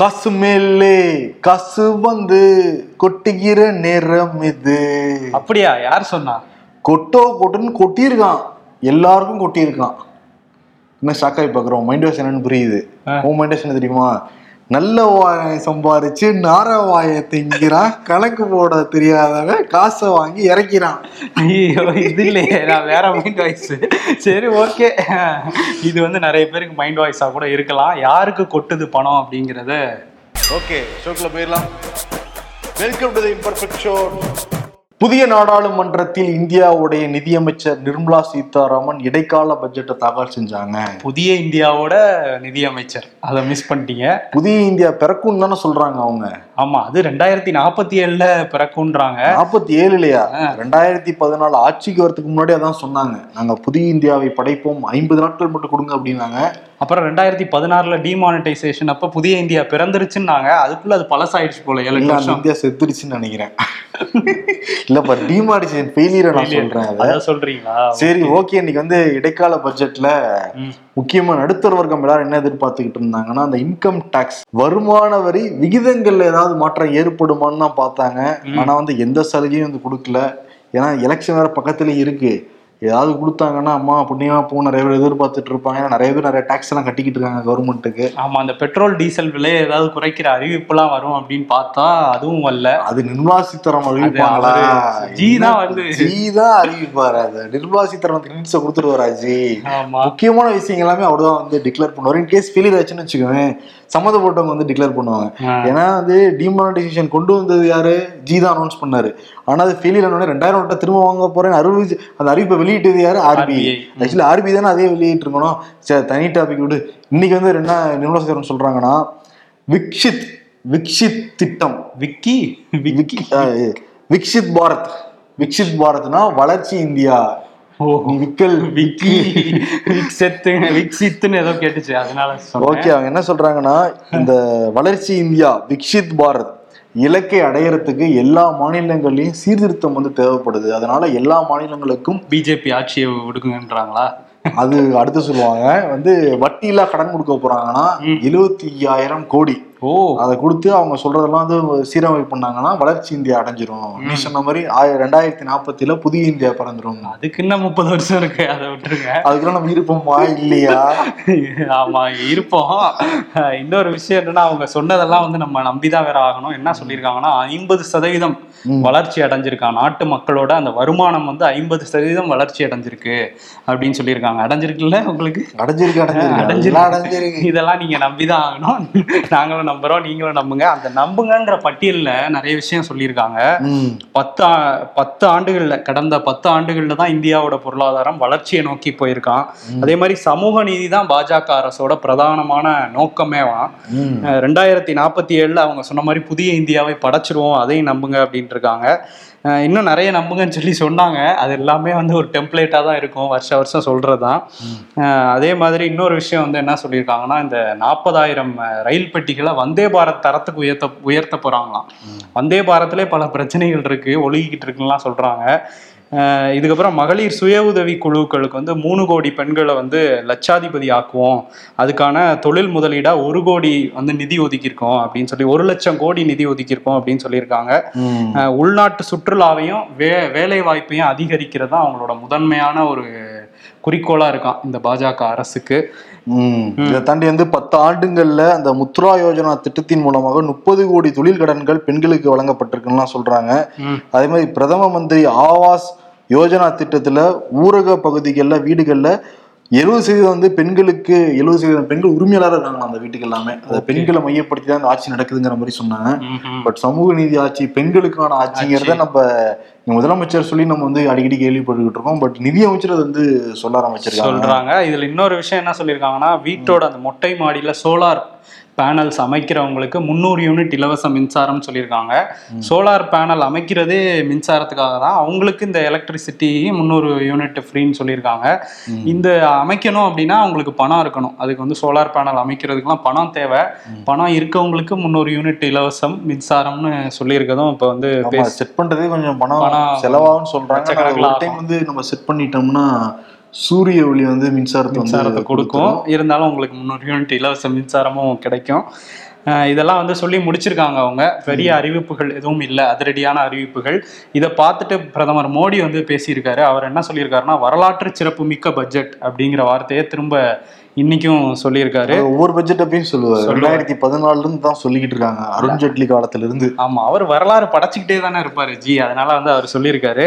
காசு மேலே காசு வந்து கொட்டுகிற நேரம் இது. அப்படியா? யார் சொன்னா? கொட்டோ கொட்டுன்னு கொட்டியிருக்கான். எல்லாருக்கும் கொட்டியிருக்கான். என்ன ஷாக்காய் பார்க்குறோம். மைண்ட் வாஷ் என்னன்னு புரியுது. உன் மைண்ட் வாஷ் என்ன தெரியுமா? நல்ல வாயை சம்பாரிச்சு நார வாயை திங்கிறான். கணக்கு போட தெரியாதவன் காசை வாங்கி இறக்கிறான். ஐயோ இது இல்லையே. நான் வேற மைண்ட் வாய்ஸ் சரி ஓகே இது வந்து நிறைய பேருக்கு மைண்ட் வாய்ஸா கூட இருக்கலாம். யாருக்கு கொட்டுது பணம் அப்படிங்கறத? ஓகே ஷோக்குள்ள போயிடலாம். Welcome to the imperfect show புதிய நாடாளுமன்றத்தில் இந்தியாவுடைய நிதியமைச்சர் நிர்மலா சீதாராமன் இடைக்கால பட்ஜெட்டை தாக்கல் செஞ்சாங்க. புதிய இந்தியாவோட நிதியமைச்சர். அதை மிஸ் பண்ணிட்டீங்க. புதிய இந்தியா பிறக்கும் தானே சொல்றாங்க அவங்க. ஆமா அது ரெண்டாயிரத்தி நாற்பத்தி ஏழுல பிறக்குன்றாங்க நாற்பத்தி ஏழுலயா? ரெண்டாயிரத்தி பதினாலு ஆட்சிக்கு வரதுக்கு முன்னாடி அதான் சொன்னாங்க. நாங்க புதிய இந்தியாவை படைப்போம் ஐம்பது நாட்கள் மட்டும் கொடுங்க அப்படின்னாங்க. அப்புறம் ரெண்டாயிரத்தி பதினாறுல டிமானிட்டைசேஷன் அப்ப புதிய இந்தியா பிறந்துருச்சுன்னாங்க. அதுக்குள்ள அது பழசாயிடுச்சு போல ஏழு வருஷம். இந்தியா செத்துருச்சுன்னு நினைக்கிறேன். இல்லப்பா டிமார்டிசேஷன் ஃபெயிலியரை நான் சொல்றேன் அதை. அதான் சொல்றீங்களா? சரி ஓகே இன்னைக்கு வந்து இடைக்கால பட்ஜெட்ல. முக்கியமா நடுத்தர வர்க்கம் எல்லாரும் என்ன எதிர்பார்த்துக்கிட்டு இருந்தாங்கன்னா அந்த இன்கம் டாக்ஸ் வருமான வரி விகிதங்கள்ல ஏதாவது மாற்றம் ஏற்படுமான்னு தான் பார்த்தாங்க. ஆனா வந்து எந்த சலுகையும் வந்து கொடுக்கல. ஏன்னா எலெக்ஷன் வேற பக்கத்துல இருக்கு. ஏதாவது கொடுத்தாங்கன்னா அம்மா புண்ணியமா போ நிறைய பேர் எதிர்பார்த்துட்டு இருப்பாங்க. ஏன்னா நிறைய பேர் நிறைய டாக்ஸ் எல்லாம் கட்டிக்கிட்டு இருக்காங்க கவர்மெண்ட்டுக்கு ஆமா அந்த பெட்ரோல் டீசல் விலை ஏதாவது குறைக்கிற அறிவிப்புலாம் வரும் அப்படின்னு பார்த்தா அதுவும் வரல. அது நிர்மலா சீதாராமன் அறிவிப்பாங்களா? ஜி தான் வந்து. ஜி தான் அறிவிப்பாரு அது. நிர்மலா சீதாராமன் கிரெடிட்ஸை கொடுத்துருவாரா ஜி ஆமா. முக்கியமான விஷயங்கள் எல்லாமே அவர்தான் வந்து டிக்ளேர் பண்ணுவார். இன் கேஸ் ஃபெயிலியர் ஆச்சுன்னு வச்சுக்கோங்க சம்மந்தப்பட்டவங்க வந்து டிக்ளேர் பண்ணுவாங்க. ஏன்னா வந்து டிமானிட்டைசேஷன் கொண்டு வந்தது யாரு? ஜி தான் அனௌன்ஸ் பண்ணாரு. ஆனா அது ஃபெயிலியர் ஆனோட ரெண்டாயிரம் நோட்டை திரும்ப வாங்க போறேன் அறிவிச்சு அந்த அறிவிப்பை வெளியிட்டது யாரு? ஆர்பிஐ. ஆக்சுவலி ஆர்பிஐ தானே அதே வெளியிட்டு இருக்கணும். சரி தனி டாபிக் விடு. இன்னைக்கு வந்து என்ன நிர்மலா சீதாராமன் சொல்றாங்கன்னா விக்ஷித் விக்ஷித் திட்டம். விக்கி? விக்கி. விக்ஷித் பாரத். விக்ஷித் பாரத்னா வளர்ச்சி இந்தியா. நீ விக்கல் விக்கி விக்ஸெத்து விக்ஸித்துன்னு ஏதோ கேட்டுச்சு. அதனால ஓகே அவங்க என்ன சொல்றாங்கன்னா இந்த வளர்ச்சி இந்தியா விக்ஷித் பாரத் இலக்கை அடையறதுக்கு எல்லா மாநிலங்கள்லயும் சீர்திருத்தம் வந்து தேவைப்படுது. அதனால எல்லா மாநிலங்களுக்கும் பிஜேபி ஆட்சியை விடுக்குங்கன்றாங்களா அது அடுத்து சொல்லுவாங்க. வந்து வட்டியில்லா கடன் கொடுக்க போறாங்கன்னா எழுபத்தி ஐயாயிரம் கோடி. ஓ. அதை கொடுத்து அவங்க சொல்றதெல்லாம் வந்து சீரமைப்பு பண்ணாங்கன்னா வளர்ச்சி இந்தியா அடைஞ்சிரும். நீ சொன்ன மாதிரி ஆய- ரெண்டாயிரத்தி நாற்பத்தில புதிய இந்தியா பிறந்துரும். அதுக்கு இன்னும் முப்பது வருஷம் இருக்கு. அதை விட்டுருங்க. அதுக்குள்ள நம்ம இருப்போமா இல்லையா? ஆமா இருப்போம். இன்னொரு விஷயம் என்னன்னா அவங்க சொன்னதெல்லாம் வந்து நம்ம நம்பிதான் வேற ஆகணும். என்ன சொல்லியிருக்காங்கன்னா ஐம்பது சதவீதம் வளர்ச்சி அடைஞ்சிருக்கான் நாட்டு மக்களோட அந்த வருமானம் வந்து ஐம்பது சதவீதம் வளர்ச்சி அடைஞ்சிருக்கு அப்படின்னு சொல்லியிருக்காங்க. அடைஞ்சிருக்குல்ல உங்களுக்கு? அடைஞ்சிருக்கு அடைஞ்சிருக்கு. இதெல்லாம் நீங்க நம்பிதான் ஆகணும். நாங்களும் நம்புறோம் நீங்களும் நம்புங்க. அந்த நம்புங்கன்ற பட்டியல்ல நிறைய விஷயம் சொல்லியிருக்காங்க. பத்து பத்து ஆண்டுகள்ல கடந்த பத்து ஆண்டுகள்ல தான் இந்தியாவோட பொருளாதாரம் வளர்ச்சியை நோக்கி போயிருக்கான். அதே மாதிரி சமூக நீதி தான் பாஜக அரசோட பிரதானமான நோக்கமேவாம் ம். அஹ் ரெண்டாயிரத்தி நாற்பத்தி ஏழுல அவங்க சொன்ன மாதிரி புதிய இந்தியாவை படைச்சிருவோம் அதையும் நம்புங்க அப்படின்ட்டு இருக்காங்க. இன்னும் நிறைய நம்புங்கன்னு சொல்லி சொன்னாங்க. அது எல்லாமே வந்து ஒரு டெம்ப்ளேட்டாக தான் இருக்கும். வருஷ வருஷம் சொல்கிறது தான் அதே மாதிரி இன்னொரு விஷயம் வந்து என்ன சொல்லியிருக்காங்கன்னா இந்த நாற்பதாயிரம் ரயில் பெட்டிகளை வந்தே பாரத் தரத்துக்கு உயர்த்த உயர்த்த போகிறாங்களாம் வந்தே பாரத்லேயே பல பிரச்சனைகள் இருக்குது ஒழுகிக்கிட்டு இருக்குலாம் சொல்கிறாங்க இதுக்கப்புறம் மகளிர் சுய உதவி குழுக்களுக்கு வந்து மூணு கோடி பெண்களை வந்து லட்சாதிபதி ஆக்குவோம். அதுக்கான தொழில் முதலீடா ஒரு கோடி வந்து நிதி ஒதுக்கியிருக்கோம் அப்படின்னு சொல்லி ஒரு லட்சம் கோடி நிதி ஒதுக்கியிருக்கோம் அப்படின்னு சொல்லியிருக்காங்க. உள்நாட்டு சுற்றுலாவையும் வே வேலை வாய்ப்பையும் அதிகரிக்கிறது தான் அவங்களோட முதன்மையான ஒரு குறிக்கோளா இருக்கான் இந்த பாஜக அரசுக்கு. இதை தாண்டி வந்து பத்து ஆண்டுகள்ல அந்த முத்ரா யோஜனா திட்டத்தின் மூலமாக முப்பது கோடி தொழில் கடன்கள் பெண்களுக்கு வழங்கப்பட்டிருக்குன்னு சொல்றாங்க. அதே மாதிரி பிரதம மந்திரி ஆவாஸ் யோஜனா திட்டத்துல ஊரக பகுதிகள்ல வீடுகள்ல எழுபது சதவீதம் வந்து பெண்களுக்கு எழுபது சதவீதம் பெண்கள் உரிமையாளராக இருக்காங்க அந்த வீட்டுக்கு எல்லாமே. அந்த பெண்களை மையப்படுத்தி தான் அந்த ஆட்சி நடக்குதுங்கிற மாதிரி சொன்னாங்க. பட் சமூக நீதி ஆட்சி பெண்களுக்கான ஆட்சிங்கிறத நம்ம முதலமைச்சர் சொல்லி நம்ம வந்து அடிக்கடி கேள்விப்பட்டுக்கிட்டு இருக்கோம். பட் நிதியமைச்சர் அது வந்து சொல்ல ஆரம்பிச்சிருக்காங்க சொல்றாங்க. இதுல இன்னொரு விஷயம் என்ன சொல்லியிருக்காங்கன்னா வீட்டோட அந்த மொட்டை மாடியில சோலார் பேனல்ஸ் அமைக்கிறவங்களுக்கு முந்நூறு யூனிட் இலவச மின்சாரம் சொல்லியிருக்காங்க. சோலார் பேனல் அமைக்கிறதே மின்சாரத்துக்காக தான் அவங்களுக்கு இந்த எலக்ட்ரிசிட்டி முந்நூறு யூனிட் ஃப்ரீன்னு சொல்லியிருக்காங்க. இந்த அமைக்கணும் அப்படின்னா அவங்களுக்கு பணம் இருக்கணும். அதுக்கு வந்து சோலார் பேனல் அமைக்கிறதுக்குலாம் பணம் தேவை. பணம் இருக்கவங்களுக்கு முந்நூறு யூனிட் இலவசம் மின்சாரம்னு சொல்லியிருக்கதும் இப்போ வந்து செட் பண்றதே கொஞ்சம் பணம் செலவாகும்னு ஒரு டைம் வந்து நம்ம செட் பண்ணிட்டோம்னா சூரிய ஒளி வந்து மின்சாரத்தை மின்சாரத்தை கொடுக்கும். இருந்தாலும் உங்களுக்கு முந்நூறு யூனிட் இலவச மின்சாரமும் கிடைக்கும். இதெல்லாம் வந்து சொல்லி முடிச்சிருக்காங்க அவங்க. பெரிய அறிவிப்புகள் எதுவும் இல்லை. அதிரடியான அறிவிப்புகள். இதை பார்த்துட்டு பிரதமர் மோடி வந்து பேசியிருக்காரு. அவர் என்ன சொல்லியிருக்காருன்னா வரலாற்று சிறப்புமிக்க பட்ஜெட் அப்படிங்கிற வார்த்தையை திரும்ப இன்னைக்கும் சொல்லியிருக்காரு. ஒவ்வொரு பட்ஜெட் அப்பயும் சொல்லுவாரு. ரெண்டாயிரத்தி பதினாலுல இருந்து தான் சொல்லிக்கிட்டு இருக்காங்க. அருண் ஜேட்லி காலத்துல இருந்து ஆமா அவர் வரலாறு படைச்சுக்கிட்டே தானே இருப்பாரு. ஜி அதனால வந்து அவர் சொல்லியிருக்காரு.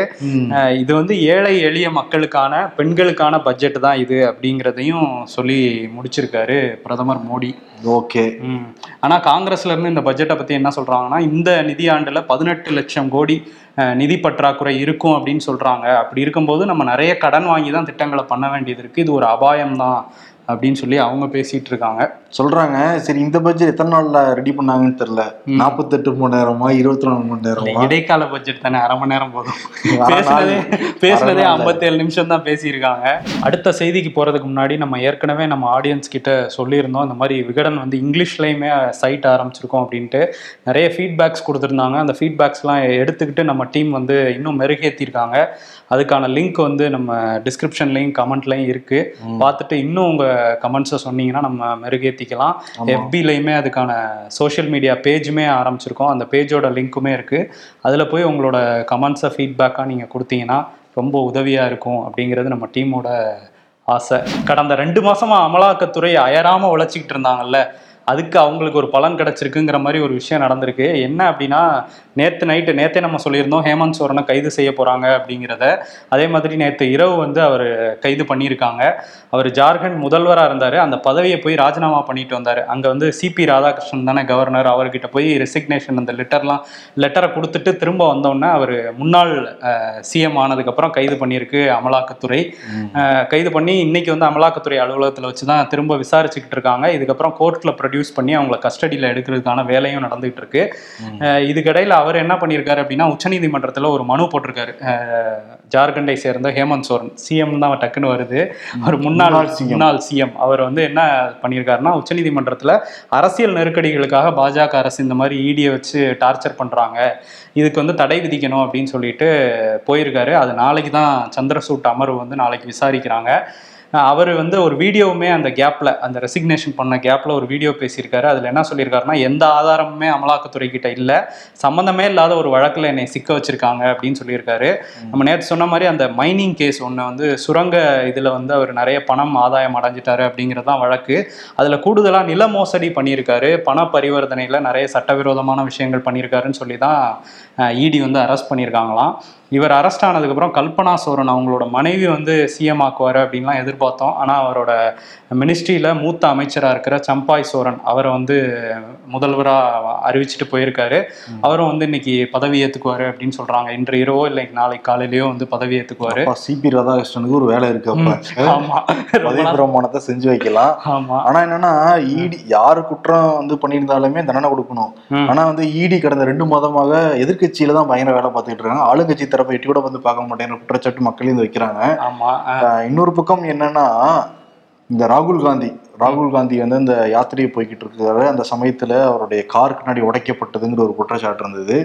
இது வந்து ஏழை எளிய மக்களுக்கான பெண்களுக்கான பட்ஜெட் தான் இது அப்படிங்கிறதையும் சொல்லி முடிச்சிருக்காரு பிரதமர் மோடி. ஓகே. ஆனா காங்கிரஸ்ல இருந்து இந்த பட்ஜெட்டை பத்தி என்ன சொல்றாங்கன்னா இந்த நிதியாண்டுல பதினெட்டு லட்சம் கோடி நிதி பற்றாக்குறை இருக்கும் அப்படின்னு சொல்றாங்க. அப்படி இருக்கும்போது நம்ம நிறைய கடன் வாங்கி தான் திட்டங்களை பண்ண வேண்டியது இருக்கு. இது ஒரு அபாயம் தான் அப்படின்னு சொல்லி அவங்க பேசிட்டு இருக்காங்க. சொல்றாங்க. சரி இந்த பட்ஜெட் எத்தனை நாள்ல ரெடி பண்ணாங்கன்னு தெரியல. நாற்பத்தெட்டு மணி நேரமா இருபத்தி நாலு மணி நேரமா? இடைக்கால பட்ஜெட் தானே அரை மணி நேரம் போதும். பேசுனதே பேசுனதே. ஐம்பத்தேழு நிமிஷம் தான் பேசியிருக்காங்க. அடுத்த செய்திக்கு போறதுக்கு முன்னாடி நம்ம ஏற்கனவே நம்ம ஆடியன்ஸ் கிட்ட சொல்லியிருந்தோம். இந்த மாதிரி விகடன் வந்து இங்கிலீஷ்லயுமே சைட் ஆரம்பிச்சிருக்கோம் அப்படின்ட்டு. நிறைய ஃபீட்பேக்ஸ் கொடுத்துருந்தாங்க. அந்த ஃபீட்பேக்ஸ்லாம் எடுத்துக்கிட்டு நம்ம டீம் வந்து இன்னும் மெருகேற்றிருக்காங்க அதுக்கான லிங்க் வந்து நம்ம டிஸ்கிரிப்ஷன்லையும் கமெண்ட்லையும் இருக்கு. ம். பார்த்துட்டு இன்னும் உங்க கமெண்ட்ஸை சொன்னீங்கன்னா நம்ம மெருகேற்றிக்கலாம். எஃபிலையுமே அதுக்கான சோஷியல் மீடியா பேஜுமே ஆரம்பிச்சிருக்கோம். அந்த பேஜோட லிங்க்குமே இருக்குது அதில் போய் உங்களோட கமெண்ட்ஸை ஃபீட்பேக்காக நீங்கள் கொடுத்தீங்கன்னா ரொம்ப உதவியாக இருக்கும் அப்படிங்கிறது நம்ம டீமோட ஆசை. கடந்த ரெண்டு மாசமா அமலாக்கத்துறை அயராமல் உழைச்சிக்கிட்டு இருந்தாங்கல்ல. அதுக்கு அவங்களுக்கு ஒரு பலன் கிடைச்சிருக்குங்கிற மாதிரி ஒரு விஷயம் நடந்திருக்கு. என்ன அப்படின்னா நேற்று நைட்டு நேத்தே நம்ம சொல்லியிருந்தோம் ஹேமந்த் சோரனை கைது செய்ய போகிறாங்க அப்படிங்கிறத. அதே மாதிரி நேற்று இரவு வந்து அவர் கைது பண்ணியிருக்காங்க. அவர் ஜார்க்கண்ட் முதல்வராக இருந்தார். அந்த பதவியை போய் ராஜினாமா பண்ணிட்டு வந்தார். அங்கே வந்து சிபி ராதாகிருஷ்ணன் தானே கவர்னர் அவர்கிட்ட போய் ரெசிக்னேஷன் அந்த லெட்டர்லாம் லெட்டரை கொடுத்துட்டு திரும்ப வந்தோடனே அவர் முன்னாள் சிஎம் ஆனதுக்கப்புறம் கைது பண்ணியிருக்கு அமலாக்கத்துறை. கைது பண்ணி இன்னைக்கு வந்து அமலாக்கத்துறை அலுவலகத்தில் வச்சு தான் திரும்ப விசாரிச்சுக்கிட்டு இருக்காங்க. இதுக்கப்புறம் கோர்ட்டில் ப்ரொடியூஸ் பண்ணி அவங்கள கஸ்டடியில் எடுக்கிறதுக்கான வேலையும் நடந்துகிட்டு இருக்கு இதுக்கிடையில் அவர் என்ன பண்ணியிருக்காரு அப்படின்னா உச்சநீதிமன்றத்தில் ஒரு மனு போட்டிருக்காரு. ஜார்க்கண்டை சேர்ந்த ஹேமந்த் சோரன் சிஎம் தான் டக்குன்னு வருது. அவர் முன்னாள் முன்னாள் சிஎம் அவர் வந்து என்ன பண்ணியிருக்காருன்னா உச்சநீதிமன்றத்தில் அரசியல் நெருக்கடிகளுக்காக பாஜக அரசு இந்த மாதிரி ஈடியை வச்சு டார்ச்சர் பண்ணுறாங்க இதுக்கு வந்து தடை விதிக்கணும் அப்படின்னு சொல்லிட்டு போயிருக்காரு. அது நாளைக்கு தான் சந்திரசூட் அமர்வு வந்து நாளைக்கு விசாரிக்கிறாங்க. அவர் வந்து ஒரு வீடியோவுமே அந்த கேப்பில் அந்த ரெசிக்னேஷன் பண்ண கேப்பில் ஒரு வீடியோ பேசியிருக்காரு. அதில் என்ன சொல்லியிருக்காருன்னா எந்த ஆதாரமுமே அமலாக்கத்துறை கிட்ட இல்லை சம்மந்தமே இல்லாத ஒரு வழக்கில் என்னை சிக்க வச்சிருக்காங்க அப்படின்னு சொல்லியிருக்காரு. நம்ம நேற்று சொன்ன மாதிரி அந்த மைனிங் கேஸ் ஒன்று வந்து சுரங்க இதில் வந்து அவர் நிறைய பணம் ஆதாயம் அடைஞ்சிட்டாரு அப்படிங்கிறது தான் வழக்கு. அதில் கூடுதலாக நில மோசடி பண்ணியிருக்காரு. பண பரிவர்த்தனையில் நிறைய சட்டவிரோதமான விஷயங்கள் பண்ணியிருக்காருன்னு சொல்லி தான் இடி வந்து அரெஸ்ட் பண்ணியிருக்காங்களாம். இவர் அரெஸ்ட் ஆனதுக்கப்புறம் கல்பனா சோரன் அவங்களோட மனைவி வந்து சிஎம் ஆக்குவார் அப்படின்லாம் எதிர்பார்த்தோம். ஆனால் அவரோட மினிஸ்ட்ரியில் மூத்த அமைச்சராக இருக்கிற சம்பாய் சோரன் அவரை வந்து முதல்வராக அறிவிச்சிட்டு போயிருக்காரு. அவரும் வந்து இன்னைக்கு பதவி ஏற்றுக்குவார் அப்படின்னு சொல்கிறாங்க இன்று இரவோ இல்லை நாளைக்கு காலையிலயோ வந்து பதவி ஏற்றுக்குவார் சிபி ராதாகிருஷ்ணனுக்கு ஒரு வேலை இருக்கு அப்ப. ஆமாம் பதவி பிரமாணத்தை செஞ்சு வைக்கலாம். ஆமாம் ஆனா என்னன்னா ஈடி யாரு குற்றம் வந்து பண்ணியிருந்தாலுமே தண்டனை கொடுக்கணும். ம். ஆனா வந்து ஈடி கடந்த ரெண்டு மாதமாக எதிர்க்கட்சியில தான் பயங்கர வேலை பார்த்துட்டு இருக்காங்க. ஆளுங்கட்சி தரப்பை எட்டி கூட வந்து பார்க்க மாட்டேங்கிற குற்றச்சாட்டு மக்கள் இது வைக்கிறாங்க. இன்னொரு பக்கம் என்னன்னா இந்த ராகுல் காந்தி ராகுல் காந்தி வந்து இந்த யாத்திரையை போய்கிட்டு இருக்காரு அந்த சமயத்துல அவருடைய கார் பின்னாடி உடைக்கப்பட்டதுங்கிற ஒரு குற்றச்சாட்டு இருந்தது.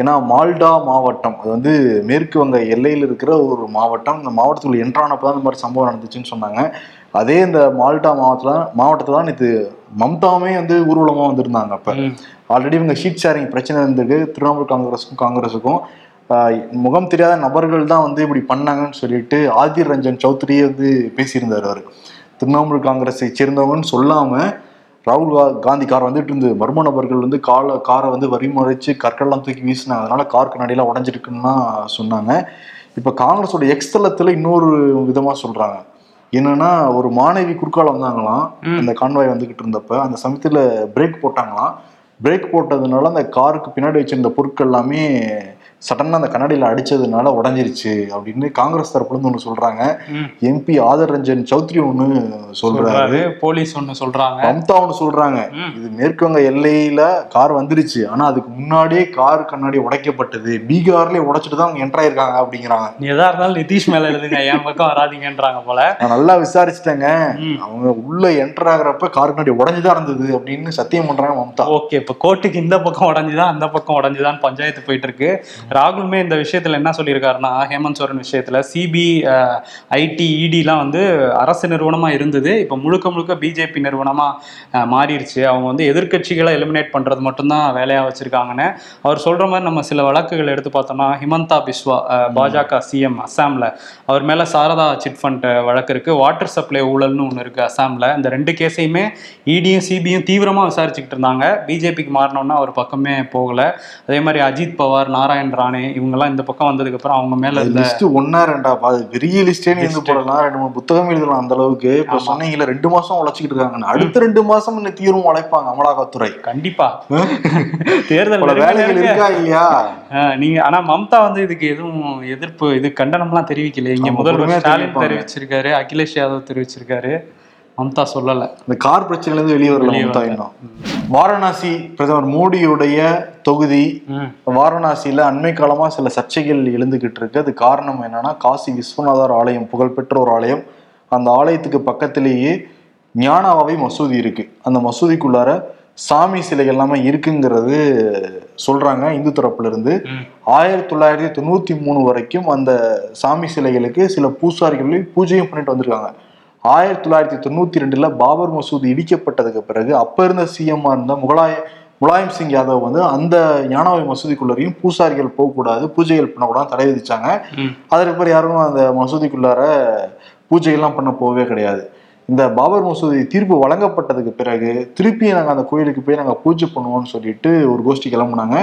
ஏன்னா மால்டா மாவட்டம் அது வந்து மேற்கு வங்க எல்லையில் இருக்கிற ஒரு மாவட்டம். இந்த மாவட்டத்துக்குள்ள என்ட்ரானப்போ தான் இந்த மாதிரி சம்பவம் நடந்துச்சுன்னு சொன்னாங்க. அதே இந்த மால்டா மாவட்டத்தில் மாவட்டத்தில் தான் நேற்று மம்தாவுமே வந்து ஊர்வலமாக வந்திருந்தாங்க அப்போ. ஆல்ரெடி இவங்க ஷீட் ஷேரிங் பிரச்சனை இருந்தது திரிணாமுல் காங்கிரஸுக்கும் காங்கிரஸுக்கும் முகம் தெரியாத நபர்கள் தான் வந்து இப்படி பண்ணாங்கன்னு சொல்லிட்டு ஆதிர் ரஞ்சன் சௌத்ரியே வந்து பேசியிருந்தார் அவர். திரிணாமுல் காங்கிரஸை சேர்ந்தவங்கன்னு சொல்லாம ராகுல் காந்தி கார் வந்துட்டு இருந்து மர்ம நபர்கள் வந்து கால காரை வந்து வரிமுறைச்சு கற்கள்லாம் தூக்கி வீசினாங்க அதனால கார் கண்ணாடியெல்லாம் உடஞ்சிருக்குன்னு சொன்னாங்க. இப்போ காங்கிரஸோட எக்ஸ் தளத்துல இன்னொரு விதமா சொல்றாங்க. என்னன்னா ஒரு மாணவி குறுக்கால வந்தாங்களாம். அந்த கான்வாய் வந்துகிட்டு இருந்தப்ப அந்த சமயத்துல பிரேக் போட்டாங்களாம். பிரேக் போட்டதுனால அந்த காருக்கு பின்னாடி வச்சிருந்த பொருட்கள் எல்லாமே சடனா அந்த கண்ணாடியில அடிச்சதுனால உடஞ்சிருச்சு அப்படின்னு காங்கிரஸ் தரப்புல இருந்து ஒண்ணு சொல்றாங்க. ம். எம்பி ஆதர் ரஞ்சன் சௌத்ரி சொல்றாரு. சொல்றாரு போலீஸ் ஒன்று சொல்றாங்க. மம்தா ஒண்ணு சொல்றாங்க. ம். இது மேற்கு வங்க எல்லையில கார் வந்துருச்சு. ஆனா அதுக்கு முன்னாடியே கார் கண்ணாடி உடைக்கப்பட்டது. பீகார்லயே உடைச்சிட்டு தான் அவங்க என்ட்ரு ஆயிருக்காங்க அப்படிங்கிறாங்க. நீ எதா இருந்தாலும் நிதிஷ் மேல எழுதுங்க. என் பக்கம் வராதீங்கன்றாங்க போல. நான் நல்லா விசாரிச்சிட்டேங்க. அவங்க உள்ள என்டர் ஆகுறப்ப கார் கண்ணாடி உடஞ்சுதான் இருந்தது அப்படின்னு சத்தியம் பண்றாங்க மம்தா. ஓகே இப்போ கோர்ட்டுக்கு இந்த பக்கம் உடஞ்சுதான் அந்த பக்கம் உடஞ்சுதான் பஞ்சாயத்து போயிட்டு இருக்கு. ராகுலுமே இந்த விஷயத்துல என்ன சொல்லியிருக்காருன்னா ஹேமந்த் சோரன் விஷயத்துல சிபி ஐடி இடிலாம் வந்து அரசு நிறுவனமா இருந்தது. இப்போ முழுக்க முழுக்க பிஜேபி நிறுவனமா மாறிடுச்சு அவங்க வந்து எதிர்க்கட்சிகளை எலிமினேட் பண்றது மட்டும்தான் வேலையா வச்சிருக்காங்கன்னு அவர் சொல்ற மாதிரி நம்ம சில வழக்குகள் எடுத்து பார்த்தோம்னா ஹிமந்தா பிஸ்வா பாஜக சிஎம் அஸ்ஸாம்ல அவர் மேல சாரதா சிட் ஃபண்ட் வழக்கு இருக்கு. வாட்டர் சப்ளை ஊழல்னு ஒன்று இருக்கு அஸ்ஸாம்ல இந்த ரெண்டு கேஸையுமே இடியும் சிபியும் தீவிரமா விசாரிச்சுக்கிட்டு இருந்தாங்க. பிஜேபிக்கு மாறினோன்னா அவர் பக்கமே போகல. அதே மாதிரி அஜித் பவார் நாராயண் ராணே இவங்கெல்லாம் இந்த பக்கம் வந்ததுக்கு அப்புறம் அவங்க மேல லிஸ்ட் ஒன்னா ரெண்டா? பா- அது பெரிய லிஸ்டே நீ வந்து போடலாம். ரெண்டு மூணு புத்தகம் எழுதலாம் அந்த அளவுக்கு. இப்ப சொன்னீங்கல்ல ரெண்டு மாசம் உழைச்சிக்கிட்டு இருக்காங்க அடுத்த ரெண்டு மாசம் இன்னும் தீவிரம் உழைப்பாங்க அமலாக்கத்துறை. கண்டிப்பா. தேர்தல் வேலைகள் இருக்கா. இல்லையா? நீங்க ஆனா மம்தா வந்து இதுக்கு எதுவும் எதிர்ப்பு இது கண்டனம்லாம் தெரிவிக்கல இங்க முதல்வர் ஸ்டாலின். தெரிவிச்சிருக்காரு அகிலேஷ் யாதவ் தெரிவிச்சிருக்காரு. மம்தா சொல்லல. இந்த கார் பிரச்சனையில இருந்து வெளியே வரல மம்தா. இன்னும். வாரணாசி பிரதமர் மோடியுடைய தொகுதி வாரணாசியில அண்மை காலமா சில சர்ச்சைகள் எழுந்துகிட்டு இருக்கு. அது காரணம் என்னன்னா காசி விஸ்வநாதர் ஆலயம் புகழ்பெற்ற ஒரு ஆலயம். அந்த ஆலயத்துக்கு பக்கத்திலேயே ஞானாவை மசூதி இருக்கு. அந்த மசூதிக்குள்ளார சாமி சிலைகள் எல்லாமே இருக்குங்கிறது சொல்றாங்க இந்து தரப்புல இருந்து. ஆயிரத்தி தொள்ளாயிரத்தி தொண்ணூத்தி மூணு வரைக்கும் அந்த சாமி சிலைகளுக்கு சில பூசாரிகள் பூஜையும் பண்ணிட்டு வந்திருக்காங்க. ஆயிரத்தி தொள்ளாயிரத்தி தொண்ணூத்தி ரெண்டுல பாபர் மசூதி இடிக்கப்பட்டதுக்கு பிறகு அப்ப இருந்த சிஎம்ஆ இருந்த முகலாய முலாயம் சிங் யாதவ் வந்து அந்த ஞானாவை மசூதிக்குள்ளரையும் பூசாரிகள் போகக்கூடாது பூஜைகள் பண்ணக்கூடாது தடை விதிச்சாங்க. அதற்கு பிறகு யாரும் அந்த மசூதிக்குள்ளார பூஜைகள்லாம் பண்ண போகவே கிடையாது. இந்த பாபர் மசூதி தீர்ப்பு வழங்கப்பட்டதுக்கு பிறகு திருப்பி நாங்கள் அந்த கோயிலுக்கு போய் நாங்கள் பூஜை பண்ணுவோம்னு சொல்லிட்டு ஒரு கோஷ்டி கிளம்புனாங்க.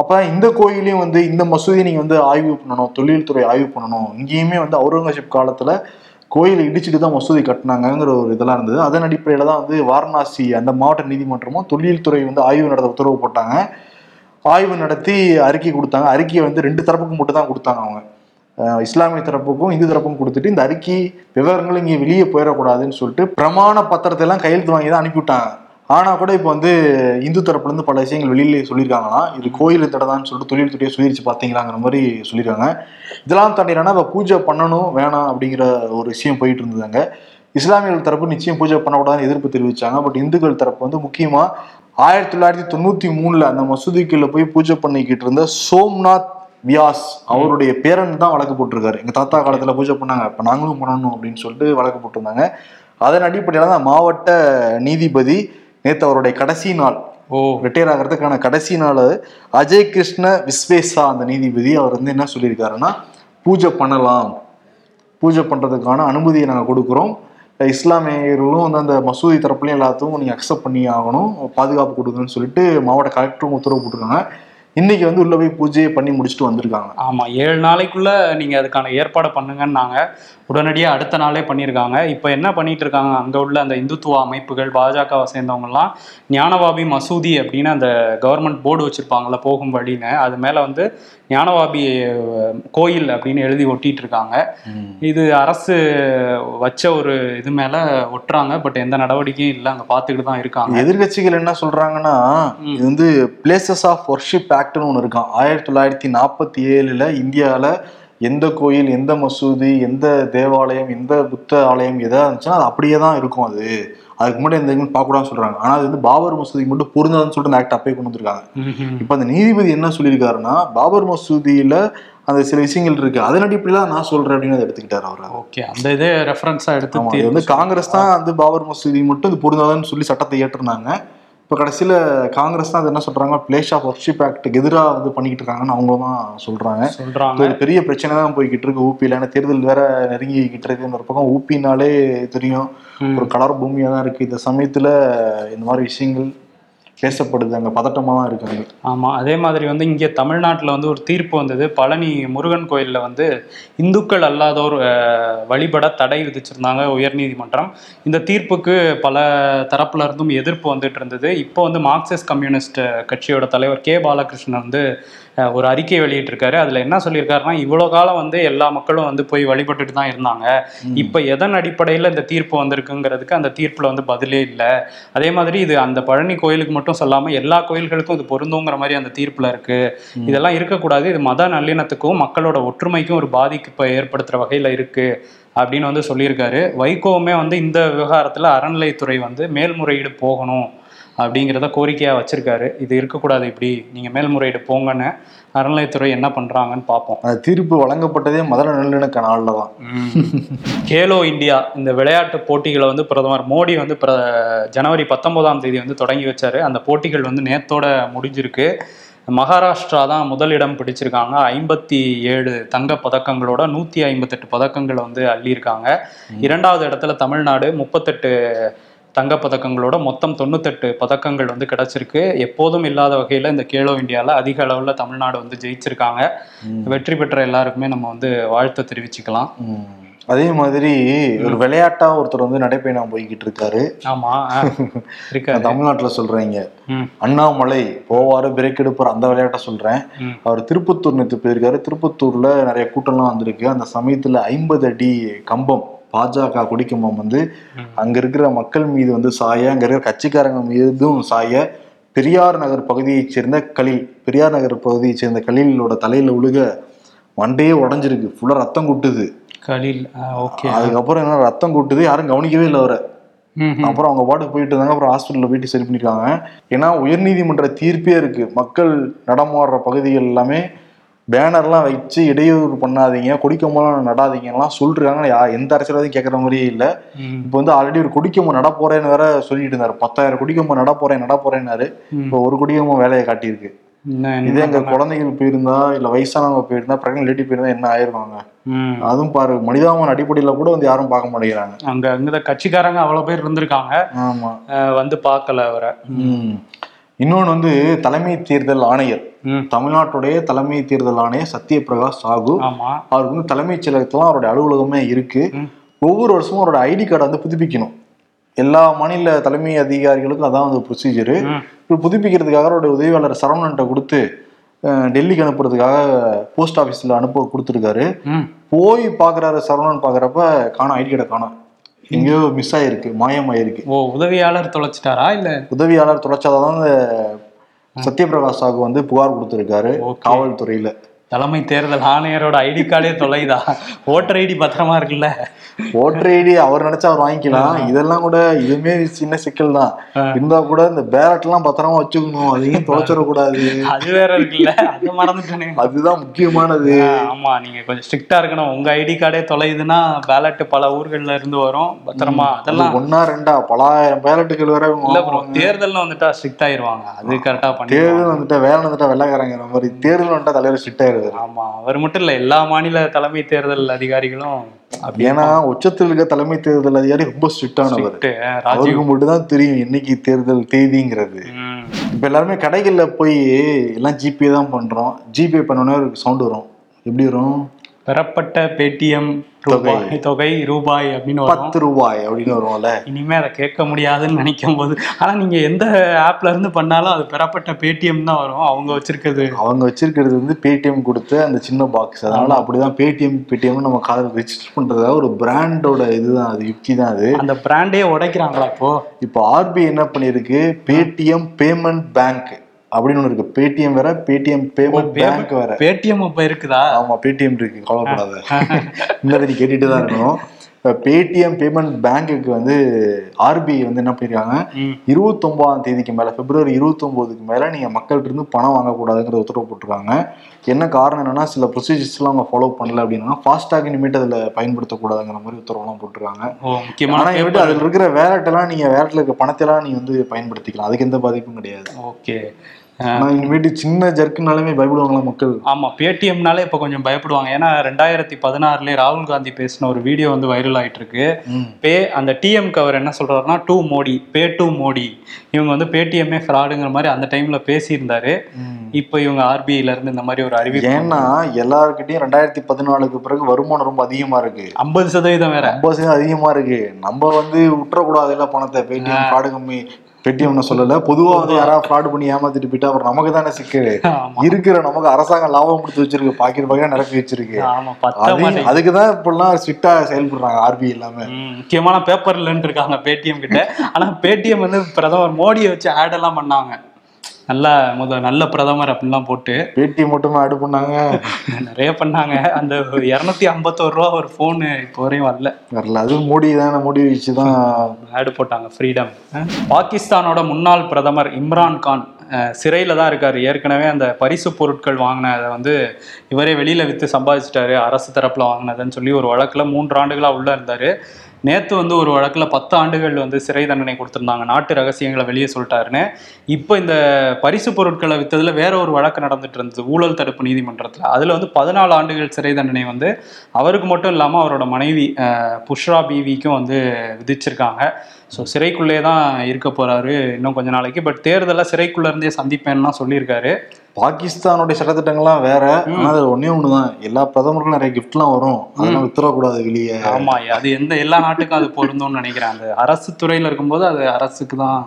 அப்பதான் இந்த கோயிலையும் வந்து இந்த மசூதியை நீங்க வந்து ஆய்வு பண்ணணும் தொழில்துறை ஆய்வு பண்ணணும் இங்கேயுமே வந்து அவுரங்கசீப் காலத்துல கோயிலை இடிச்சுட்டு தான் மசூதி கட்டினாங்கங்கிற ஒரு இதெல்லாம் இருந்தது. அதன் அடிப்படையில் தான் வந்து வாரணாசி அந்த மாவட்ட நீதிமன்றமும் தொழில்துறை வந்து ஆய்வு நடத்த உத்தரவு போட்டாங்க. ஆய்வு நடத்தி அறிக்கை கொடுத்தாங்க. அறிக்கையை வந்து ரெண்டு தரப்புக்கும் மட்டும் தான் கொடுத்தாங்க அவங்க. இஸ்லாமிய தரப்புக்கும் இந்து தரப்புக்கும் கொடுத்துட்டு இந்த அறிக்கை விவரங்கள் இங்கே வெளியே போயிடக்கூடாதுன்னு சொல்லிட்டு பிரமாண பத்திரத்தை எல்லாம் கையெழுத்து வாங்கி தான் அனுப்பிவிட்டாங்க. ஆனால் கூட இப்போ வந்து இந்து தரப்புலேருந்து பல விஷயங்கள் வெளியிலே சொல்லியிருக்காங்கன்னா இது கோயில் தடதான்னு சொல்லிட்டு தொழில்துறையை சுயரிச்சு பார்த்தீங்களாங்கிற மாதிரி சொல்லியிருக்காங்க. இதெல்லாம் தாண்டி என்னன்னா இப்போ பூஜை பண்ணணும் வேணாம் அப்படிங்கிற ஒரு விஷயம் போயிட்டு இருந்ததுங்க. இஸ்லாமியர்கள் தரப்பு நிச்சயம் பூஜை பண்ணக்கூடாதுன்னு எதிர்ப்பு தெரிவிச்சாங்க. பட் இந்துக்கள் தரப்பு வந்து முக்கியமாக ஆயிரத்தி தொள்ளாயிரத்தி தொண்ணூத்தி மூணுல அந்த மசூதிக்குள்ள போய் பூஜை பண்ணிக்கிட்டு இருந்த சோம்நாத் வியாஸ் அவருடைய பேரன் தான் வழக்கு போட்டிருக்காரு. எங்க தாத்தா காலத்துல பூஜை பண்ணாங்க. இப்ப நாங்களும் பண்ணணும் அப்படின்னு சொல்லிட்டு வழக்கு போட்டிருந்தாங்க. அதன் அடிப்படையில தான் மாவட்ட நீதிபதி நேத்து அவருடைய கடைசி நாள். ஓ. ரிட்டையர் ஆகிறதுக்கான கடைசி நாள் அஜய் கிருஷ்ண விஸ்வேசா அந்த நீதிபதி அவர் வந்து என்ன சொல்லியிருக்காருன்னா பூஜை பண்ணலாம். பூஜை பண்றதுக்கான அனுமதியை நாங்கள் கொடுக்குறோம். இஸ்லாமியர்களும் வந்து அந்த மசூதி தரப்புலையும் எல்லாத்துக்கும் நீங்க அக்செப்ட் பண்ணி ஆகணும். பாதுகாப்பு கொடுங்கன்னு சொல்லிட்டு மாவட்ட கலெக்டரும் உத்தரவு போட்டிருக்காங்க. இன்னைக்கு வந்து உள்ள போய் பூஜையை பண்ணி முடிச்சுட்டு வந்திருக்காங்க. ஆமா ஏழு நாளைக்குள்ள நீங்க அதுக்கான ஏற்பாடு பண்ணுங்கன்னாங்க உடனடியா அடுத்த நாளே பண்ணியிருக்காங்க இப்போ என்ன பண்ணிட்டு இருக்காங்க? அங்க உள்ள அந்த இந்துத்துவ அமைப்புகள் பாஜகவை சேர்ந்தவங்க எல்லாம் ஞானவாபி மசூதி அப்படின்னு அந்த கவர்மெண்ட் போர்டு வச்சிருப்பாங்கல்ல போகும் வழின்னு. அது மேல வந்து ஞானவாபி கோயில் அப்படின்னு எழுதி ஒட்டிட்டு இருக்காங்க இது அரசு வச்ச ஒரு இது மேல ஒட்டுறாங்க. பட் எந்த நடவடிக்கையும் இல்லை. அங்க பார்த்துக்கிட்டு தான் இருக்காங்க. எதிர்கட்சிகள் என்ன சொல்றாங்கன்னா. இது வந்து பிளேசஸ் ஆஃப் ஒர்ஷிப் ஆக்ட்னு ஒன்று இருக்கான் ஆயிரத்தி தொள்ளாயிரத்தி நாற்பத்தி ஏழுல இந்தியாவில் எந்த கோயில் எந்த மசூதி எந்த தேவாலயம் எந்த புத்த ஆலயம் எதா இருந்துச்சுன்னா அது அப்படியே தான் இருக்கும் அது. அதுக்கு முன்னாடி இதுவும் பார்க்கக்கூடாதுன்னு சொல்றாங்க. ஆனா அது வந்து பாபர் மசூதிக்கு மட்டும் பொருந்தாதுன்னு சொல்லிட்டு அந்த ஆக்ட் அப்பயே கொண்டு வந்திருக்காங்க. இப்போ அந்த நீதிபதி என்ன சொல்லியிருக்காருன்னா பாபர் மசூதியில அந்த சில விஷயங்கள் இருக்கு. அதன் அடிப்படையில நான் சொல்றேன் அப்படின்னு அதை எடுத்துக்கிட்டாரு அவர். ஓகே. அந்த இதே ரெஃபரன்ஸா எடுத்து இது தீர்ப்பு வந்து காங்கிரஸ் தான் வந்து பாபர் மசூதி மட்டும் இது பொருந்தாதுன்னு சொல்லி சட்டத்தை ஏற்றிருந்தாங்க. இப்போ கடைசியில காங்கிரஸ் தான் அது என்ன சொல்றாங்க? பிளேஸ் ஆஃப் ஒர்ஷிப் ஆக்டுக்கு எதிராக வந்து பண்ணிக்கிட்டு இருக்காங்கன்னு அவங்க தான் இது ஒரு பெரிய பிரச்சனை தான் போய்கிட்டு இருக்கு. ஊபியில. ஏன்னா தேர்தல் வேற நெருங்கிக்கிட்டு இருக்கு இன்னொரு பக்கம் ஊப்பினாலே தெரியும். ஒரு கலர் பூமியா தான் இருக்கு. இந்த சமயத்துல இந்த மாதிரி விஷயங்கள் பேசப்படுது. அங்க பதட்டமா தான் இருக்காங்க ஆமா அதே மாதிரி வந்து இங்கே தமிழ்நாட்டில் வந்து ஒரு தீர்ப்பு வந்தது. பழனி முருகன் கோயில்ல வந்து இந்துக்கள் அல்லாதோர் வழிபட தடை விதிச்சிருந்தாங்க உயர்நீதிமன்றம். இந்த தீர்ப்புக்கு பல தரப்புல இருந்தும் எதிர்ப்பு வந்துட்டு இருந்தது. இப்போ வந்து மார்க்சிஸ்ட் கம்யூனிஸ்ட் கட்சியோட தலைவர் கே. பாலகிருஷ்ணன் வந்து ஒரு அறிக்கை வெளியிட்டிருக்காரு. அதுல என்ன சொல்லியிருக்காருன்னா இவ்வளோ காலம் வந்து எல்லா மக்களும் வந்து போய் வழிபட்டுட்டு தான் இருந்தாங்க. இப்போ எதன் அடிப்படையில் இந்த தீர்ப்பு வந்திருக்குங்கிறதுக்கு அந்த தீர்ப்புல வந்து பதிலே இல்லை. அதே மாதிரி இது அந்த பழனி கோயிலுக்கு மட்டும் சொல்லாம எல்லா கோயில்களுக்கும் இது பொருந்துங்கிற மாதிரி அந்த தீர்ப்புல இருக்கு. இதெல்லாம் இருக்கக்கூடாது. இது மத நல்லிணத்துக்கும் மக்களோட ஒற்றுமைக்கும் ஒரு பாதிப்பு ஏற்படுத்துற வகையில இருக்கு அப்படின்னு வந்து சொல்லியிருக்காரு. வைகோவுமே வந்து இந்த விவகாரத்துல அறநிலைத்துறை வந்து மேல்முறையீடு போகணும். அப்படிங்கிறத கோரிக்கையாக வச்சிருக்காரு. இது இருக்கக்கூடாது இப்படி. நீங்கள் மேல்முறையீடு போங்கன்னு அறநிலையத்துறை என்ன பண்ணுறாங்கன்னு பார்ப்போம் அந்த தீர்ப்பு வழங்கப்பட்டதே மதுரை நல்லிணக்க நாளில் தான். கேலோ இந்தியா இந்த விளையாட்டு போட்டிகளை வந்து பிரதமர் மோடி வந்து பிர ஜனவரி பத்தொன்பதாம் தேதி வந்து தொடங்கி வச்சாரு. அந்த போட்டிகள் வந்து நேத்தோட முடிஞ்சிருக்கு. மகாராஷ்டிரா தான் முதலிடம் பிடிச்சிருக்காங்க. ஐம்பத்தி ஏழு தங்க பதக்கங்களோட நூற்றி ஐம்பத்தெட்டு பதக்கங்களை வந்து அள்ளியிருக்காங்க. இரண்டாவது இடத்துல தமிழ்நாடு முப்பத்தெட்டு தங்க பதக்கங்களோட மொத்தம் தொண்ணூத்தெட்டு பதக்கங்கள் வந்து கிடைச்சிருக்கு. எப்போதும் இல்லாத வகையில் இந்த கேலோ இந்தியாவில் அதிக அளவில் தமிழ்நாடு வந்து ஜெயிச்சிருக்காங்க. வெற்றி பெற்ற எல்லாருக்குமே நம்ம வந்து வாழ்த்து தெரிவிச்சுக்கலாம். அதே மாதிரி ஒரு விளையாட்டா ஒருத்தர் வந்து நடைப்பயணம் போய்கிட்டு இருக்காரு. ஆமா தமிழ்நாட்டுல சொல்றீங்க. அண்ணாமலை போவாரு பிரேக் எடுப்பார் அந்த விளையாட்டை சொல்றேன். அவர் திருப்பத்தூர் நேற்று போயிருக்காரு. திருப்பத்தூர்ல நிறைய கூட்டம்லாம் வந்திருக்கு. அந்த சமயத்துல ஐம்பது அடி கம்பம். பாஜக கொடிக்கம்பம் வந்து அங்க இருக்கிற மக்கள் மீது வந்து சாய அங்க இருக்கிற கட்சிக்காரங்க மீதும் சாய பெரியார் நகர் பகுதியைச் சேர்ந்த கலில் பெரியார் நகர் பகுதியைச் சேர்ந்த கலிலோட தலையில உழுக மண்டையே உடஞ்சிருக்கு. ஃபுல்லா ரத்தம் கொட்டுது. கலீல் ஓகே அதுக்கப்புறம் என்ன ரத்தம் கொட்டுது. யாரும் கவனிக்கவே இல்லை அவரை. அப்புறம் அவங்க பாட்டுக்கு போயிட்டு இருந்தாங்க. அப்புறம் ஹாஸ்பிட்டலில் போயிட்டு சரி பண்ணிருக்காங்க ஏன்னா உயர்நீதிமன்ற தீர்ப்பே இருக்கு. மக்கள் நடமாடுற பகுதிகள் எல்லாமே பேனர்லாம் வச்சு இடையூறு பண்ணாதீங்க கொடிக்கம்பெல்லாம் நடாதீங்கலாம் சொல்றாங்க எந்த அரசியல்வாதியும் கேட்குற மாதிரியே இல்லை. இப்போ வந்து ஆல்ரெடி ஒரு கொடிக்கம்பம் நட போறேன்னு வேற சொல்லிட்டு இருந்தாரு. பத்தாயிரம் கொடிக்கம்பம் நட போறேன் நட போறேன்னாரு. இப்போ ஒரு கொடிக்கம்பம் வேலையை காட்டியிருக்கு. இதே அங்க குழந்தைகள் போயிருந்தா இல்ல வயசானவங்க போயிருந்தா பிரெக்னென்ட் லேடி போயிருந்தா என்ன ஆயிருவாங்க? அதுவும் பாரு மனிதாமன் அடிப்படையில கூட வந்து யாரும் பார்க்க மாட்டேங்கிறாங்க. அங்க அங்க கட்சிக்காரங்க அவ்வளவு பேர் இருந்திருக்காங்க. ஆமா. வந்து பார்க்கல அவரை. ம். இன்னொன்னு வந்து தலைமை தேர்தல் ஆணையர். தமிழ்நாட்டுடைய தலைமை தேர்தல் ஆணையர் சத்யபிரகாஷ் சாகு அவருக்கு வந்து தலைமைச் செயலகத்துல அவருடைய அலுவலகமே இருக்கு. ஒவ்வொரு வருஷமும் அவரோட ஐடி கார்டை வந்து புதுப்பிக்கணும் எல்லா மாநில தலைமை அதிகாரிகளுக்கும் அதான் வந்து ப்ரொசீஜரு. இப்போ புதுப்பிக்கிறதுக்காக அவருடைய உதவியாளர் சரவணன்ட்ட கொடுத்து டெல்லிக்கு அனுப்புறதுக்காக போஸ்ட் ஆஃபீஸில் அனுப்ப கொடுத்துருக்காரு. போய் பார்க்குறாரு சரவணன் பார்க்குறப்ப காணோம் ஐடி கார்டை காணோம் எங்கேயோ மிஸ் ஆயிருக்கு மாயமாயிருக்கு. ஓ உதவியாளர் தொலைச்சிட்டாரா இல்ல? உதவியாளர் தொலைச்சாதான் சத்யபிரகாஷ் சாகு வந்து புகார் கொடுத்திருக்காரு. காவல்துறையில. தலைமை தேர்தல் ஆணையரோட ஐடி கார்டே தொலைதா? ஓட்டர் ஐடி பத்திரமா இருக்குல்ல? ஓட்டர் ஐடி அவர் நினைச்சா அவர் வாங்கிக்கலாம். இதெல்லாம் கூட இதுவுமே சின்ன சிக்கல் தான். இருந்தா கூட இந்த பேலட் எல்லாம் பத்திரமா வச்சுக்கணும். அதையும் தொலைச்சிடக்கூடாது. அது வேற இருக்குல்ல. அது மறந்துட்டேனே. அதுதான் முக்கியமானது. ஆமா. நீங்க கொஞ்சம் ஸ்ட்ரிக்டா இருக்கணும். உங்க ஐடி கார்டே தொலையுதுன்னா பேலட் பல ஊர்கள்ல இருந்து வரும். பத்திரமா. அதெல்லாம் ஒன்னா ரெண்டா? பலாயிரம் பேலட்டுகள் வரை. தேர்தல்னு வந்துட்டா ஸ்ட்ரிக்ட் ஆயிருவாங்க. அது கரெக்டா பண்ணி தேர்தல் வந்துட்டா வேலை வந்துட்டா வெள்ளக்காரங்கிற மாதிரி. தேர்தல் வந்துட்டா தலைவர் ஸ்ட்ரிக்ட் ஆயிருது ஆமா அவர் மட்டும் இல்ல எல்லா மாநில தலைமை தேர்தல் அதிகாரிகளும் ஏன்னா உச்சத்தில் இருக்க தலைமை தேர்தல் அதிகாரி ரொம்ப ஸ்ட்ரிக்டானவர் அவருக்கு மட்டும் தான் தெரியும் என்னைக்கு தேர்தல் தேதிங்கிறது. இப்ப எல்லாருமே கடைகள்ல போய் எல்லாம் ஜிபே தான் பண்றோம். ஜிபே பண்ணோன்னே ஒரு சவுண்ட் வரும். எப்படி வரும்? பெறப்பட்ட பேடிஎம் ரூபாய் தொகை ரூபாய் அப்படின்னு பத்து ரூபாய் அப்படின்னு வரும்ல? இனிமே அதை கேட்க முடியாதுன்னு நினைக்கும் போது ஆனா நீங்க எந்த ஆப்ல இருந்து பண்ணாலும் அது பெறப்பட்ட பேடிஎம் தான் வரும். அவங்க வச்சிருக்கிறது. அவங்க வச்சிருக்கிறது வந்து பேடிஎம் கொடுத்த அந்த சின்ன பாக்ஸ் அதனால அப்படிதான் பேடிஎம் பேடிஎம் நம்ம காதில் ரெஜிஸ்டர் பண்றதா ஒரு பிராண்டோட இதுதான் அது யுக்தி தான் அது. அந்த பிராண்டே உடைக்கிறாங்களா இப்போ? இப்போ ஆர்பிஐ என்ன பண்ணிருக்கு பேடிஎம் பேமெண்ட் பேங்க். அப்படின்னு ஒன்று இருக்கு. பேடிஎம் வேற பேடிஎம் பேமெண்ட் பேங்க் வேற. பேடிஎம் இப்ப இருக்குதா? ஆமா பேடிஎம் இருக்கு. கவலைப்படாத. இந்த நீ கேட்டுட்டு தான் இருக்கணும். இப்போ பேடிஎம் பேமெண்ட் பேங்க்குக்கு வந்து ஆர்பிஐ வந்து என்ன பண்ணிருக்காங்க? ம். இருபத்தொன்பதாம் தேதிக்கு மேல பிப்ரவரி இருபத்தொன்பதுக்கு மேல நீங்க மக்கள்கிட்ட இருந்து பணம் வாங்கக்கூடாதுங்கிற உத்தரவு போட்டிருக்காங்க. என்ன காரணம் என்னன்னா சில ப்ரொசீஜர்ஸ்லாம் அவங்க ஃபாலோ பண்ணல அப்படின்னா ஃபாஸ்டாக் இனிமேட்டு அதில் பயன்படுத்தக்கூடாதுங்கிற மாதிரி உத்தரவுலாம் போட்டிருக்காங்க. ஓ முக்கியமான ஆனா எப்படி அதில் இருக்கிற வேலட் எல்லாம் நீங்க வேலட்ல இருக்க பணத்தெல்லாம் நீ வந்து பயன்படுத்திக்கலாம். அதுக்கு எந்த பாதிப்பும் கிடையாது. ஓகே. ஆனா இனிமேட்டு சின்ன ஜர்க்குனாலுமே பயப்படுவாங்களா மக்கள்? ஆமா பேடிஎம்னாலே இப்ப கொஞ்சம் பயப்படுவாங்க. ஏன்னா ரெண்டாயிரத்தி பதினாறுல ராகுல் காந்தி பேசின ஒரு வீடியோ வந்து வைரல் ஆயிட்டு இருக்கு. பே அந்த டிஎம் கவர் என்ன சொல்றாருன்னா to Modi pay to Modi இவங்க வந்து பேடிஎம்ஏ ஃப்ராடுங்கிற மாதிரி அந்த டைம்ல பேசியிருந்தாரு. இப்போ இவங்க ஆர்பிஐல இருந்து இந்த மாதிரி ஒரு அறிவிப்பு ஏன்னா எல்லாருக்கிட்டையும் ரெண்டாயிரத்தி பதினாலுக்கு பிறகு வருமானம் ரொம்ப அதிகமா இருக்கு. ஐம்பது சதவீதம் வேற. ஐம்பது சதவீதம் அதிகமா இருக்கு. நம்ம வந்து விட்டுறக்கூடாது இல்ல பணத்தை. பேடிஎம் ஃப்ராடு கம்மி. பேடிஎம்னு சொல்லல. பொதுவா வந்து யாராவது ஃப்ராட் பண்ணி ஏமாத்திட்டு போயிட்டா அப்புறம் நமக்கு தானே சிக்கல் இருக்கிற நமக்கு அரசாங்கம் லாபம் கொடுத்து வச்சிருக்கு. பாக்கெட் பாக்கெட் நிரப்பி வச்சிருக்கு. அதுக்குதான் இப்பெல்லாம் ஸ்ட்ரிக்டா செயல்படுறாங்க ஆர்பிஐ எல்லாமே ம், முக்கியமான பேப்பர் இல்லைன்னு இருக்காங்க பேடிஎம் கிட்ட. ஆனா பேடிஎம் வந்து பிரதமர் மோடியை வச்சு ஆட் எல்லாம் பண்ணாங்க. நல்லா முத நல்ல பிரதமர் அப்படின்லாம் போட்டு பேட்டி மட்டுமே ஆடு பண்ணாங்க. நிறைய பண்ணாங்க. அந்த இரநூத்தி ஐம்பத்தோரு ரூபா ஒரு ஃபோனு இப்போ வரையும் வரல. வரல. அது மோடி தான் மோடி வச்சு தான் ஆடு போட்டாங்க ஃப்ரீடம் பாகிஸ்தானோட முன்னாள் பிரதமர் இம்ரான் கான் சிறையில் தான் இருக்காரு. ஏற்கனவே அந்த பரிசு பொருட்கள் வாங்கினதை வந்து இவரே வெளியில் விற்று சம்பாதிச்சிட்டாரு அரசு தரப்பில் வாங்கினதுன்னு சொல்லி ஒரு வழக்கில் மூன்று ஆண்டுகளாக உள்ளே இருந்தார். நேற்று வந்து ஒரு வழக்கில் பத்து ஆண்டுகள் வந்து சிறை தண்டனை கொடுத்துருந்தாங்க. நாட்டு ரகசியங்களை வெளியே சொல்லிட்டாருன்னு. இப்போ இந்த பரிசு பொருட்களை விற்றதில் வேற ஒரு வழக்கு நடந்துட்டு இருந்தது. ஊழல் தடுப்பு நீதிமன்றத்தில். அதில் வந்து பதினாலு ஆண்டுகள் சிறை தண்டனை வந்து அவருக்கு மட்டும் இல்லாமல் அவரோட மனைவி புஷ்ரா பீவிக்கும் வந்து விதிச்சிருக்காங்க. ஸோ சிறைக்குள்ளே தான் இருக்க போகிறாரு இன்னும் கொஞ்ச நாளைக்கு. பட் தேர்தலில் சிறைக்குள்ளே இருந்தே சந்திப்பேன்னா சொல்லியிருக்காரு. பாகிஸ்தானுடைய சட்டத்திட்டங்கள்லாம் வேற ஆனா அது ஒண்ணே ஒண்ணுதான். எல்லா பிரதமருக்கும் நிறைய கிஃப்ட்லாம் வரும். அதெல்லாம் வித்துறக்கூடாது வெளியே. ஆமா அது எந்த எல்லா நாட்டுக்கும் அது பொருந்தும்னு நினைக்கிறேன். அந்த அரசு துறையில இருக்கும்போது அது அரசுக்கு தான்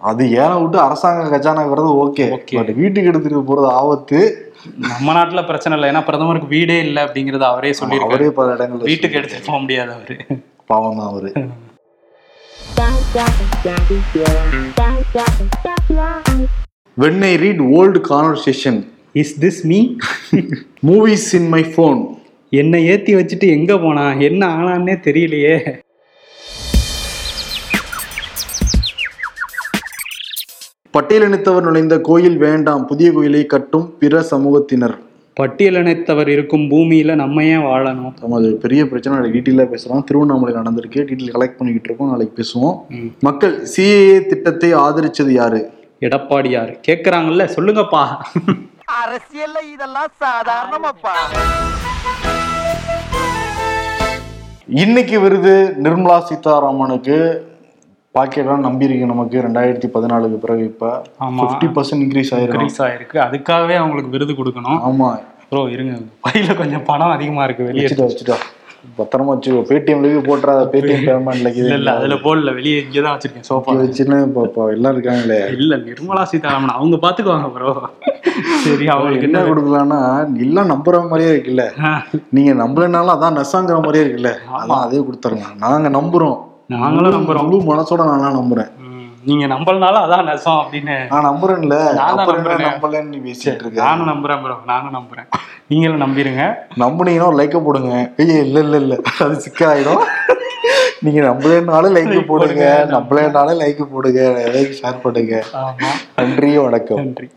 அது ஏன விட்டு அரசாங்க கஜானா வர்றது ஓகே. பட் வீட்டுக்கு எடுத்துட்டு போறது ஆபத்து. நம்ம நாட்டுல பிரச்சனை இல்லை. ஏன்னா பிரதமருக்கு வீடே இல்லை அப்படிங்கறத அவரே சொல்லியிருக்காரு. அவரே பல இடங்கள்ல வீட்டுக்கு எடுத்துட்டு போக முடியாது அவரு. பாவம் தான் அவரு. When I read old conversation is this me movies in my phone என்னை ஏத்தி வச்சுட்டு எங்க போனா? என்ன ஆனான்னே தெரியலையே. பட்டியலினத்தவர் நுழைந்த கோயில் வேண்டாம் புதிய கோயிலை கட்டும் பிற சமூகத்தினர். பட்டியலினத்தவர் இருக்கும் பூமியில நம்ம ஏன் வாழணும்? நம்ம அது பெரிய பிரச்சனை. நாளைக்கு டீட்டெயிலாக பேசுகிறோம் திருவண்ணாமலை நடந்திருக்கு. டீட்டெயில் கலெக்ட் பண்ணிக்கிட்டு இருக்கோம். நாளைக்கு பேசுவோம். மக்கள் சிஏஏ திட்டத்தை ஆதரிச்சது யாரு? எடப்பாடியார். கேக்குறாங்கல்ல சொல்லுங்கப்பா. அரசியல்ல இதெல்லாம் சாதாரணமாப்பா. இன்னைக்கு விருது நிர்மலா சீதாராமனுக்கு பாக்கெட்லாம் நம்பியிருக்கு நமக்கு ரெண்டாயிரத்தி பதினாலுக்கு பிறகு இப்ப. ஃபிஃப்டி பர்சன்ட் இன்க்ரீஸ் ஆயிரும். இன்க்ரீஸ் ஆயிருக்கு. அதுக்காகவே அவங்களுக்கு விருது கொடுக்கணும். ஆமா. ப்ரோ இருங்க. பையில கொஞ்சம் பணம் அதிகமா இருக்கு. வெளியே வச்சுட்டா. பத்திரமா வச்சுக்கோ பேடிஎம்ல போட்டுறாத பேடிஎம் பேமெண்ட்ல இல்ல இல்ல அதுல போடல வெளியே இங்கதான் வச்சிருக்கேன் சோஃபா வச்சுன்னு இப்போ எல்லாம் இருக்காங்களே. இல்ல நிர்மலா சீதாராமன் அவங்க பாத்துக்குவாங்க ப்ரோ சரி அவங்களுக்கு என்ன கொடுக்கலாம்னா எல்லாம் நம்புற மாதிரியே இருக்குல்ல. நீங்க நம்பலனாலும் அதான் நெசாங்கிற மாதிரியே இருக்குல்ல. அதான் அதே கொடுத்துருங்க நாங்க நம்புறோம். நாங்களும் நம்புறோம். மனசோட நான் நம்புறேன். நீங்க நம்பலனாலும் அதான் நெசம் அப்படின்னு நான் நம்புறேன்ல. நான் தான் நம்புறேன். நம்பலன்னு நீ பேசிட்டு இருக்க. நானும் நம்புறேன் ப்ரோ நானும் நம்புறேன். நீங்களும் நம்பிருங்க. நம்புனீங்கன்னா ஒரு லைக்க போடுங்க. ஐயே இல்ல இல்ல இல்ல. அது சிக்காயிடும். நீங்க நம்பலனாலும் லைக் போடுங்க. நம்பலனாலும் லைக் போடுங்க. ஷேர் பண்ணுங்க. ஆமா. நன்றி வணக்கம். நன்றி.